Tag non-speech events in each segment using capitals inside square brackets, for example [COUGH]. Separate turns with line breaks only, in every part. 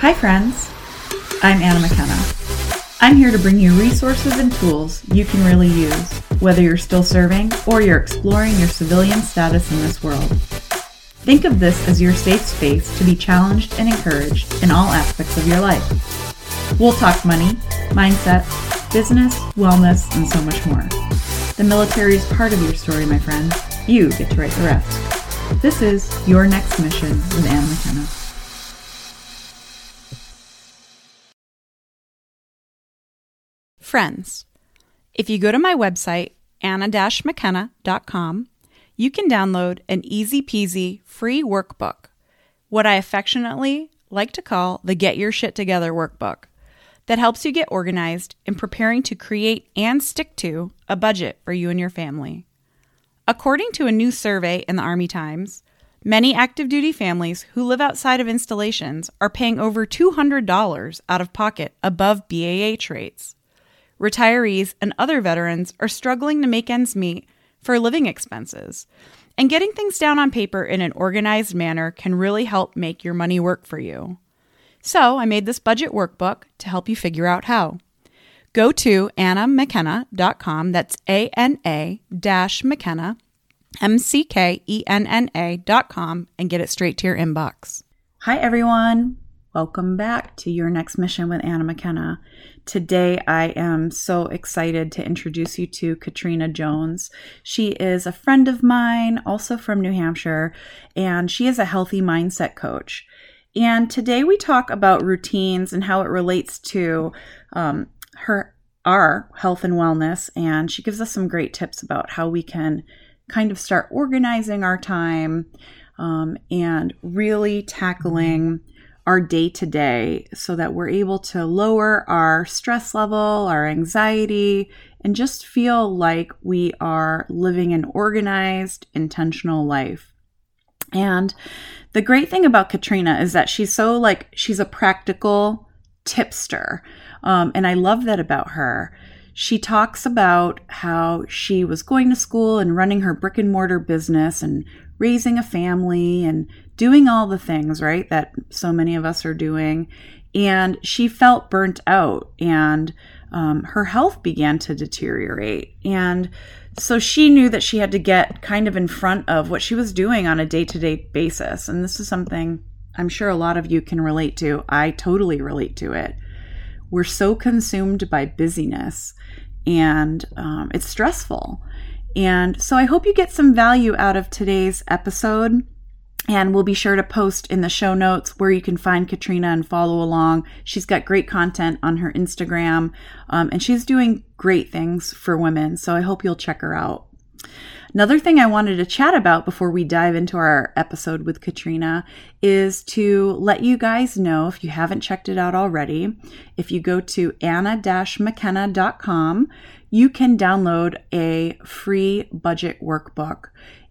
Hi, friends. I'm Anna McKenna. I'm here to bring you resources and tools you can really use, whether you're still serving or you're exploring your civilian status in this world. Think of this as your safe space to be challenged and encouraged in all aspects of your life. We'll talk money, mindset, business, wellness, and so much more. The military is part of your story, my friend. You get to write the rest. This is Your Next Mission with Anna McKenna.
Friends, if you go to my website, anna-mckenna.com, you can download an easy peasy free workbook, what I affectionately like to call the Get Your Shit Together workbook, that helps you get organized in preparing to create and stick to a budget for you and your family. According to a new survey in the Army Times, many active duty families who live outside of installations are paying over $200 out of pocket above BAH rates retirees, and other veterans are struggling to make ends meet for living expenses. And getting things down on paper in an organized manner can really help make your money work for you. So I made this budget workbook to help you figure out how. Go to annamckenna.com, that's A N A dash McKenna, M C K E N N A.com, and get it straight to your inbox.
Hi, everyone. Welcome back to Your Next Mission with Anna McKenna. Today, I am so excited to introduce you to Katrina Jones. She is a friend of mine, also from New Hampshire, and she is a healthy mindset coach. And today, we talk about routines and how it relates to um, her our health and wellness. And she gives us some great tips about how we can kind of start organizing our time um, and really tackling our day to day so that we're able to lower our stress level, our anxiety, and just feel like we are living an organized, intentional life. And the great thing about Katrina is that she's so like, she's a practical tipster. Um, and I love that about her. She talks about how she was going to school and running her brick and mortar business and raising a family and doing all the things, right, that so many of us are doing. And she felt burnt out and um, her health began to deteriorate. And so she knew that she had to get kind of in front of what she was doing on a day to day basis. And this is something I'm sure a lot of you can relate to. I totally relate to it. We're so consumed by busyness and um, it's stressful. And so I hope you get some value out of today's episode. And we'll be sure to post in the show notes where you can find Katrina and follow along. She's got great content on her Instagram, um, and she's doing great things for women. So I hope you'll check her out. Another thing I wanted to chat about before we dive into our episode with Katrina is to let you guys know if you haven't checked it out already, if you go to anna-mckenna.com, you can download a free budget workbook.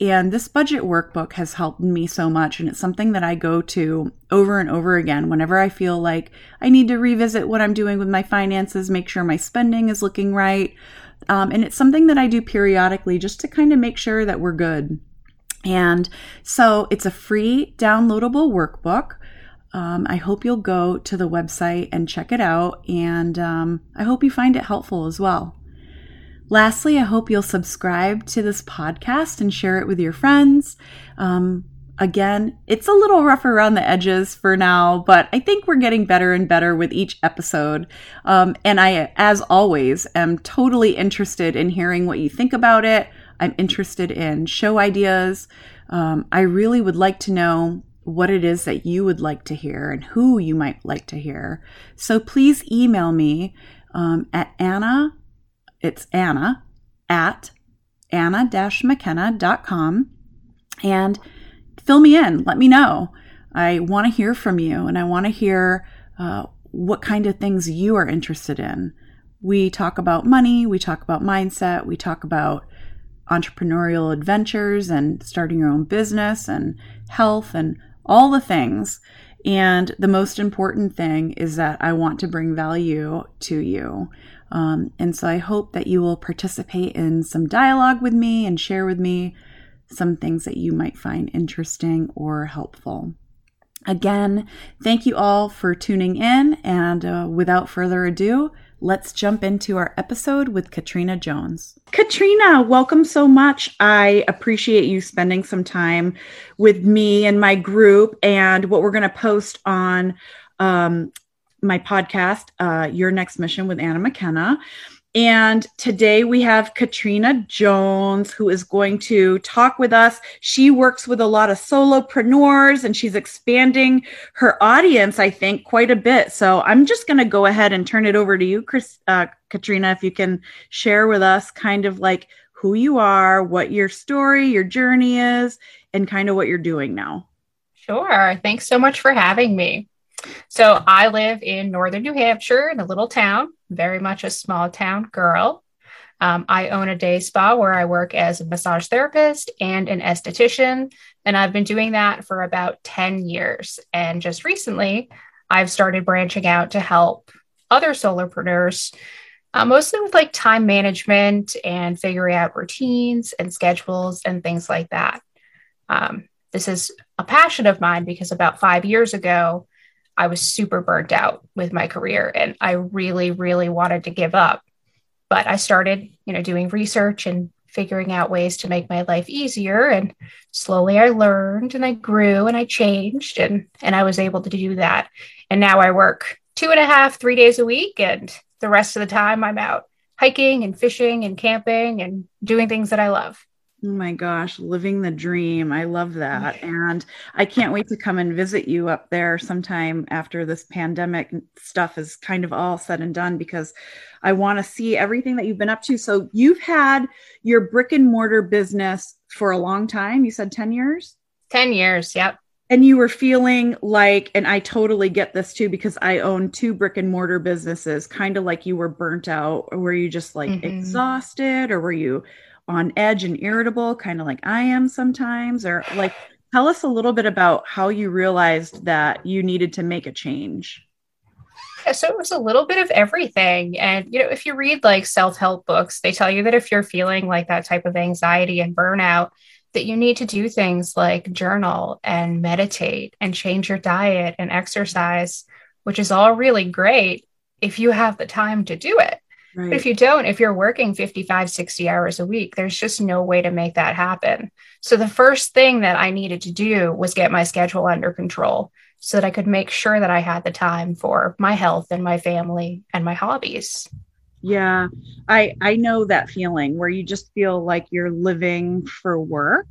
And this budget workbook has helped me so much. And it's something that I go to over and over again whenever I feel like I need to revisit what I'm doing with my finances, make sure my spending is looking right. Um, and it's something that I do periodically just to kind of make sure that we're good. And so it's a free downloadable workbook. Um, I hope you'll go to the website and check it out. And um, I hope you find it helpful as well. Lastly, I hope you'll subscribe to this podcast and share it with your friends. Um, again, it's a little rough around the edges for now, but I think we're getting better and better with each episode. Um, and I, as always, am totally interested in hearing what you think about it. I'm interested in show ideas. Um, I really would like to know what it is that you would like to hear and who you might like to hear. So please email me um, at Anna it's Anna at anna-mckenna.com and fill me in. Let me know. I want to hear from you and I want to hear uh, what kind of things you are interested in. We talk about money, we talk about mindset, we talk about entrepreneurial adventures and starting your own business and health and all the things. And the most important thing is that I want to bring value to you. Um, and so I hope that you will participate in some dialogue with me and share with me some things that you might find interesting or helpful. Again, thank you all for tuning in. And uh, without further ado, let's jump into our episode with Katrina Jones. Katrina, welcome so much. I appreciate you spending some time with me and my group and what we're going to post on um, my podcast, uh, Your Next Mission with Anna McKenna. And today we have Katrina Jones, who is going to talk with us. She works with a lot of solopreneurs and she's expanding her audience, I think, quite a bit. So I'm just going to go ahead and turn it over to you, Chris, uh, Katrina, if you can share with us kind of like who you are, what your story, your journey is, and kind of what you're doing now.
Sure. Thanks so much for having me. So I live in northern New Hampshire in a little town, very much a small town girl. Um, I own a day spa where I work as a massage therapist and an esthetician. And I've been doing that for about 10 years. And just recently, I've started branching out to help other solopreneurs, uh, mostly with like time management and figuring out routines and schedules and things like that. Um, this is a passion of mine because about five years ago, I was super burnt out with my career and I really, really wanted to give up. But I started, you know, doing research and figuring out ways to make my life easier. And slowly I learned and I grew and I changed and and I was able to do that. And now I work two and a half, three days a week, and the rest of the time I'm out hiking and fishing and camping and doing things that I love.
Oh my gosh, living the dream. I love that. And I can't wait to come and visit you up there sometime after this pandemic stuff is kind of all said and done because I want to see everything that you've been up to. So you've had your brick and mortar business for a long time. You said 10 years?
10 years, yep.
And you were feeling like, and I totally get this too, because I own two brick and mortar businesses, kind of like you were burnt out, or were you just like mm-hmm. exhausted, or were you on edge and irritable, kind of like I am sometimes? Or like, tell us a little bit about how you realized that you needed to make a change.
Yeah, so it was a little bit of everything. And, you know, if you read like self help books, they tell you that if you're feeling like that type of anxiety and burnout, that you need to do things like journal and meditate and change your diet and exercise, which is all really great if you have the time to do it. Right. But if you don't, if you're working 55, 60 hours a week, there's just no way to make that happen. So the first thing that I needed to do was get my schedule under control so that I could make sure that I had the time for my health and my family and my hobbies.
Yeah, I I know that feeling where you just feel like you're living for work.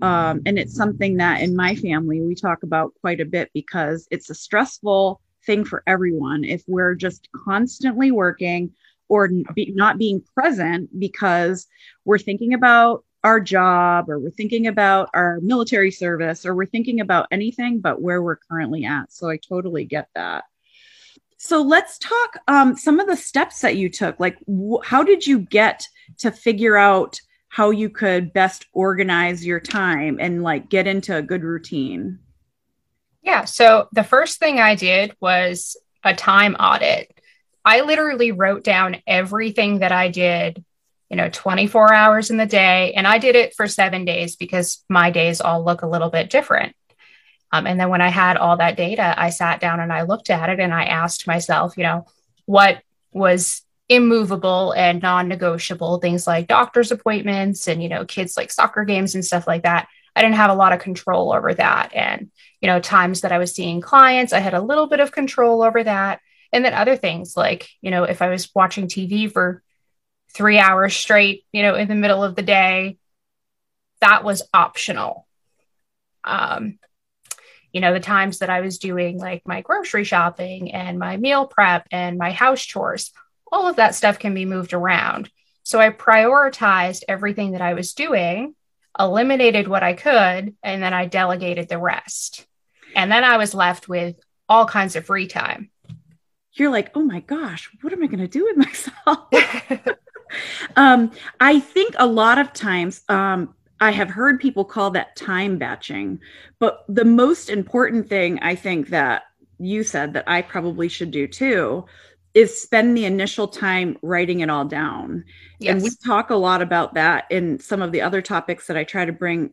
Um, and it's something that in my family we talk about quite a bit because it's a stressful thing for everyone if we're just constantly working or be, not being present because we're thinking about our job or we're thinking about our military service or we're thinking about anything but where we're currently at. So I totally get that. So let's talk um, some of the steps that you took. Like, wh- how did you get to figure out how you could best organize your time and like get into a good routine?
Yeah. So the first thing I did was a time audit. I literally wrote down everything that I did, you know, 24 hours in the day. And I did it for seven days because my days all look a little bit different. Um, and then when I had all that data, I sat down and I looked at it and I asked myself, you know, what was immovable and non-negotiable things like doctor's appointments and you know kids like soccer games and stuff like that i didn't have a lot of control over that and you know times that i was seeing clients i had a little bit of control over that and then other things like you know if i was watching tv for three hours straight you know in the middle of the day that was optional. Um you know the times that i was doing like my grocery shopping and my meal prep and my house chores all of that stuff can be moved around. So i prioritized everything that i was doing eliminated what i could and then i delegated the rest. And then i was left with all kinds of free time
you're like, oh my gosh, what am I going to do with myself? [LAUGHS] um, I think a lot of times, um, I have heard people call that time batching, but the most important thing I think that you said that I probably should do too is spend the initial time writing it all down. Yes. And we talk a lot about that in some of the other topics that I try to bring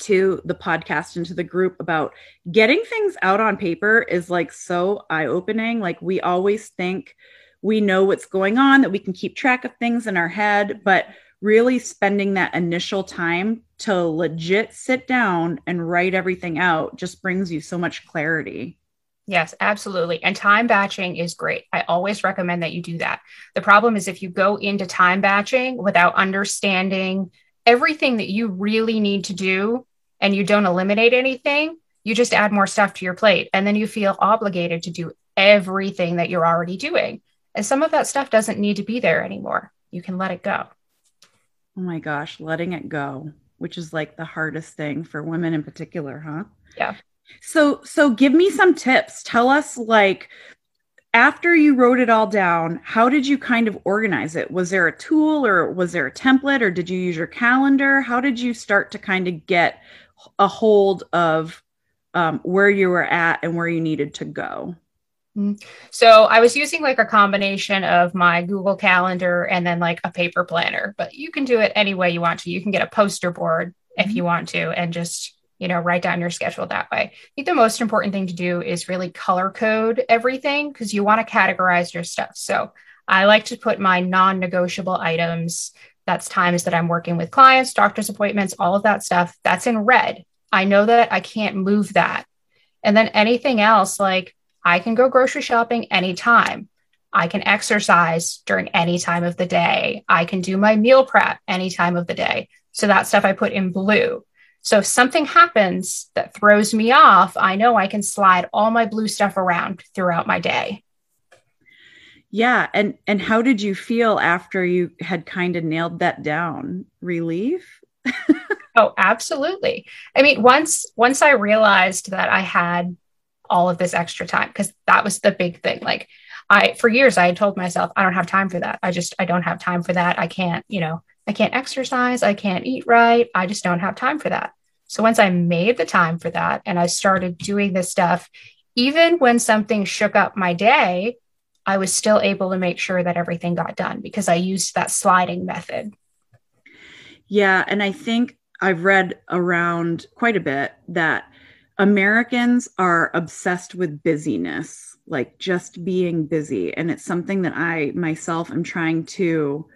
to the podcast and to the group about getting things out on paper is like so eye opening. Like we always think we know what's going on, that we can keep track of things in our head, but really spending that initial time to legit sit down and write everything out just brings you so much clarity.
Yes, absolutely. And time batching is great. I always recommend that you do that. The problem is if you go into time batching without understanding everything that you really need to do and you don't eliminate anything, you just add more stuff to your plate and then you feel obligated to do everything that you're already doing. And some of that stuff doesn't need to be there anymore. You can let it go.
Oh my gosh, letting it go, which is like the hardest thing for women in particular, huh?
Yeah.
So so give me some tips. Tell us like after you wrote it all down, how did you kind of organize it? Was there a tool or was there a template or did you use your calendar? How did you start to kind of get a hold of um, where you were at and where you needed to go?
Mm-hmm. So I was using like a combination of my Google Calendar and then like a paper planner, but you can do it any way you want to. You can get a poster board mm-hmm. if you want to and just, you know, write down your schedule that way. I think the most important thing to do is really color code everything because you want to categorize your stuff. So I like to put my non negotiable items, that's times that I'm working with clients, doctor's appointments, all of that stuff, that's in red. I know that I can't move that. And then anything else like I can go grocery shopping anytime. I can exercise during any time of the day. I can do my meal prep any time of the day. So that stuff I put in blue. So if something happens that throws me off, I know I can slide all my blue stuff around throughout my day.
Yeah, and and how did you feel after you had kind of nailed that down? Relief? [LAUGHS]
oh, absolutely. I mean, once once I realized that I had all of this extra time because that was the big thing. Like I for years I had told myself I don't have time for that. I just I don't have time for that. I can't, you know, I can't exercise, I can't eat right. I just don't have time for that. So once I made the time for that and I started doing this stuff, even when something shook up my day, I was still able to make sure that everything got done because I used that sliding method.
Yeah, and I think I've read around quite a bit that Americans are obsessed with busyness, like just being busy. And it's something that I myself am trying to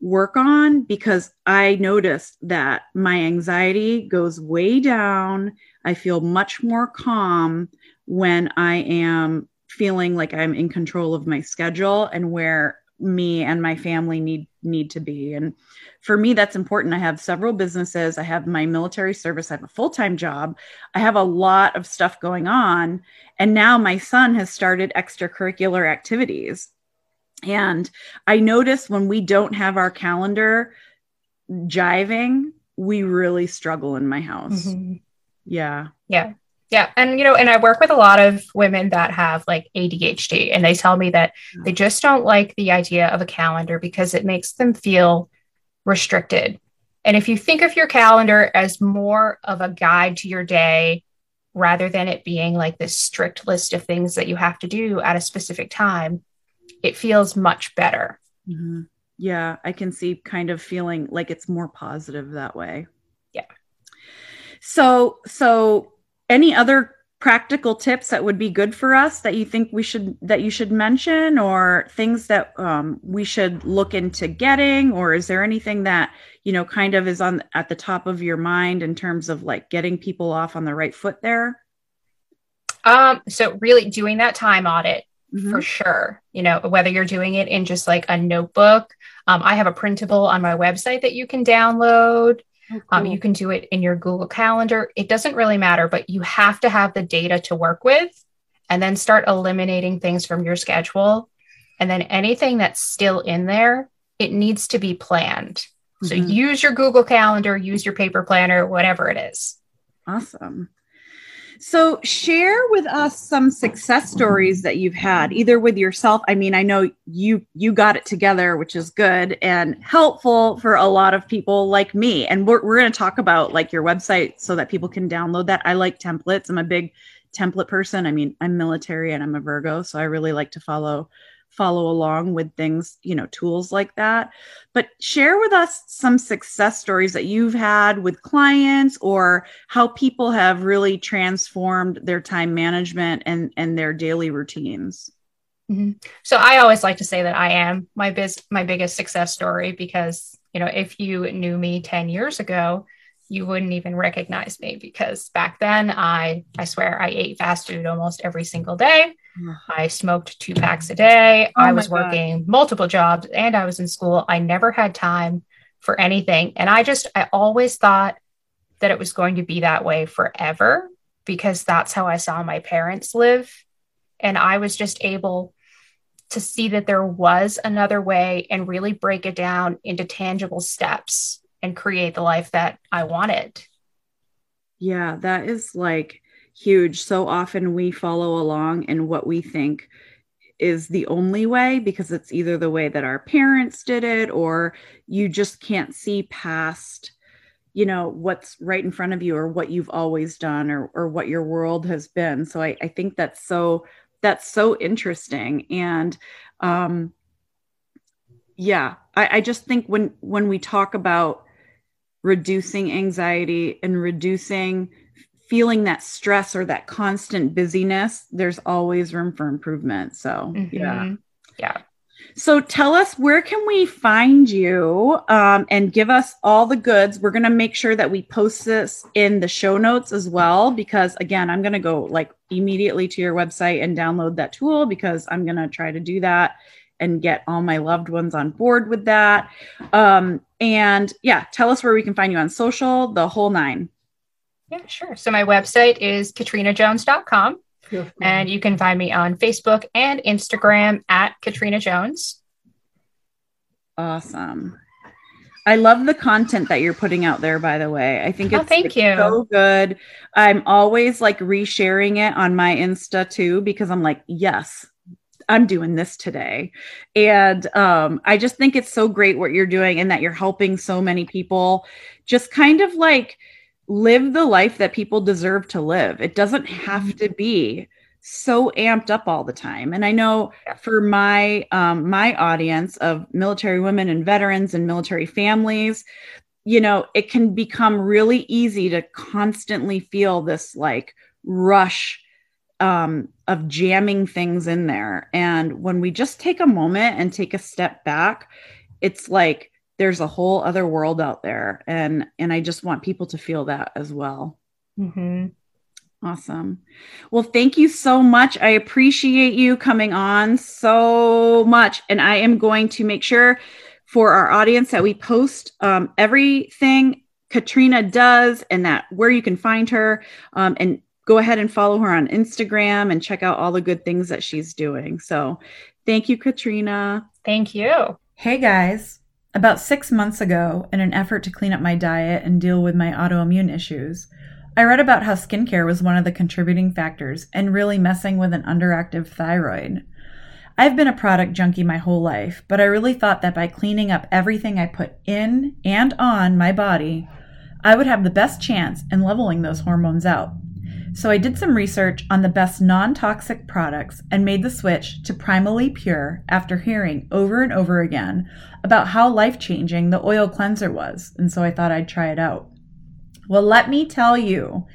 work on because I noticed that my anxiety goes way down. I feel much more calm when I am feeling like I'm in control of my schedule and where me and my family need need to be. And for me that's important. I have several businesses. I have my military service. I have a full-time job. I have a lot of stuff going on. And now my son has started extracurricular activities and i notice when we don't have our calendar jiving we really struggle in my house mm-hmm. yeah
yeah yeah. And, you know, and I work with a lot of women that have like ADHD, and they tell me that they just don't like the idea of a calendar because it makes them feel restricted. And if you think of your calendar as more of a guide to your day rather than it being like this strict list of things that you have to do at a specific time, it feels much better.
Mm-hmm. Yeah. I can see kind of feeling like it's more positive that way.
Yeah.
So, so any other practical tips that would be good for us that you think we should that you should mention or things that um, we should look into getting or is there anything that you know kind of is on at the top of your mind in terms of like getting people off on the right foot there
um so really doing that time audit mm-hmm. for sure you know whether you're doing it in just like a notebook um, i have a printable on my website that you can download Oh, cool. um, you can do it in your Google Calendar. It doesn't really matter, but you have to have the data to work with and then start eliminating things from your schedule. And then anything that's still in there, it needs to be planned. Mm-hmm. So use your Google Calendar, use your paper planner, whatever it is.
Awesome. So, share with us some success stories that you've had, either with yourself. I mean, I know you you got it together, which is good and helpful for a lot of people like me. And we're we're going to talk about like your website so that people can download that. I like templates. I'm a big template person. I mean, I'm military and I'm a Virgo, so I really like to follow follow along with things, you know, tools like that. But share with us some success stories that you've had with clients or how people have really transformed their time management and, and their daily routines.
Mm-hmm. So I always like to say that I am my biz my biggest success story because you know if you knew me 10 years ago you wouldn't even recognize me because back then I I swear I ate fast food almost every single day. I smoked two packs a day. Oh I was working multiple jobs and I was in school. I never had time for anything. And I just I always thought that it was going to be that way forever because that's how I saw my parents live. And I was just able to see that there was another way and really break it down into tangible steps and create the life that I wanted.
Yeah, that is like huge. So often we follow along in what we think is the only way because it's either the way that our parents did it or you just can't see past you know what's right in front of you or what you've always done or or what your world has been so i, I think that's so that's so interesting and um yeah I, I just think when when we talk about reducing anxiety and reducing feeling that stress or that constant busyness, there's always room for improvement. So, mm-hmm. yeah.
Yeah.
So tell us where can we find you um, and give us all the goods. We're going to make sure that we post this in the show notes as well because again, I'm going to go like immediately to your website and download that tool because I'm going to try to do that and get all my loved ones on board with that. Um, and yeah, tell us where we can find you on social, the whole nine.
Yeah, sure. So my website is katrinajones.com. And you can find me on Facebook and Instagram at Katrina Jones.
Awesome. I love the content that you're putting out there, by the way. I think oh, it's,
oh, thank
it's
you.
so good. I'm always like resharing it on my Insta too, because I'm like, yes, I'm doing this today. And um, I just think it's so great what you're doing and that you're helping so many people just kind of like live the life that people deserve to live. It doesn't have mm-hmm. to be so amped up all the time. And I know for my um, my audience of military women and veterans and military families, you know, it can become really easy to constantly feel this like rush um, of jamming things in there. And when we just take a moment and take a step back, it's like there's a whole other world out there, and and I just want people to feel that as well.
Mm-hmm.
Awesome. Well, thank you so much. I appreciate you coming on so much, and I am going to make sure for our audience that we post um, everything Katrina does and that where you can find her um, and go ahead and follow her on Instagram and check out all the good things that she's doing. So thank you, Katrina.
Thank you.
Hey, guys. About six months ago, in an effort to clean up my diet and deal with my autoimmune issues, I read about how skincare was one of the contributing factors and really messing with an underactive thyroid. I've been a product junkie my whole life, but I really thought that by cleaning up everything I put in and on my body, I would have the best chance in leveling those hormones out. So I did some research on the best non toxic products and made the switch to Primally Pure after hearing over and over again about how life changing the oil cleanser was. And so I thought I'd try it out. Well, let me tell you,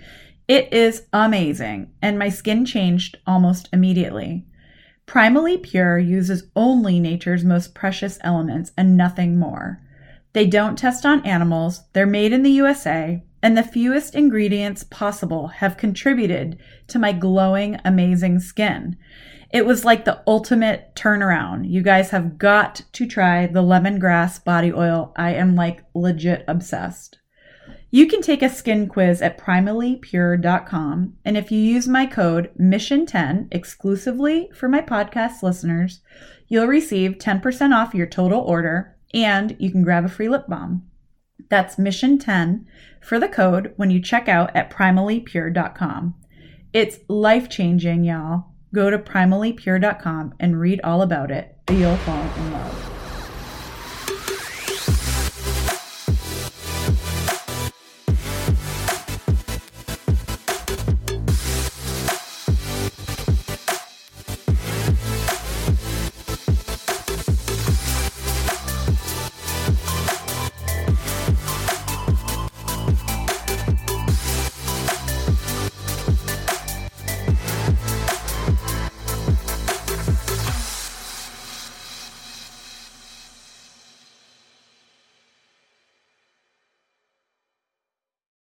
it is amazing, and my skin changed almost immediately. Primally Pure uses only nature's most precious elements and nothing more. They don't test on animals, they're made in the USA, and the fewest ingredients possible have contributed to my glowing, amazing skin. It was like the ultimate turnaround. You guys have got to try the lemongrass body oil. I am like legit obsessed. You can take a skin quiz at primallypure.com. And if you use my code MISSION10 exclusively for my podcast listeners, you'll receive 10% off your total order and you can grab a free lip balm. That's Mission 10 for the code when you check out at primallypure.com. It's life changing, y'all. Go to primallypure.com and read all about it. You'll fall in love.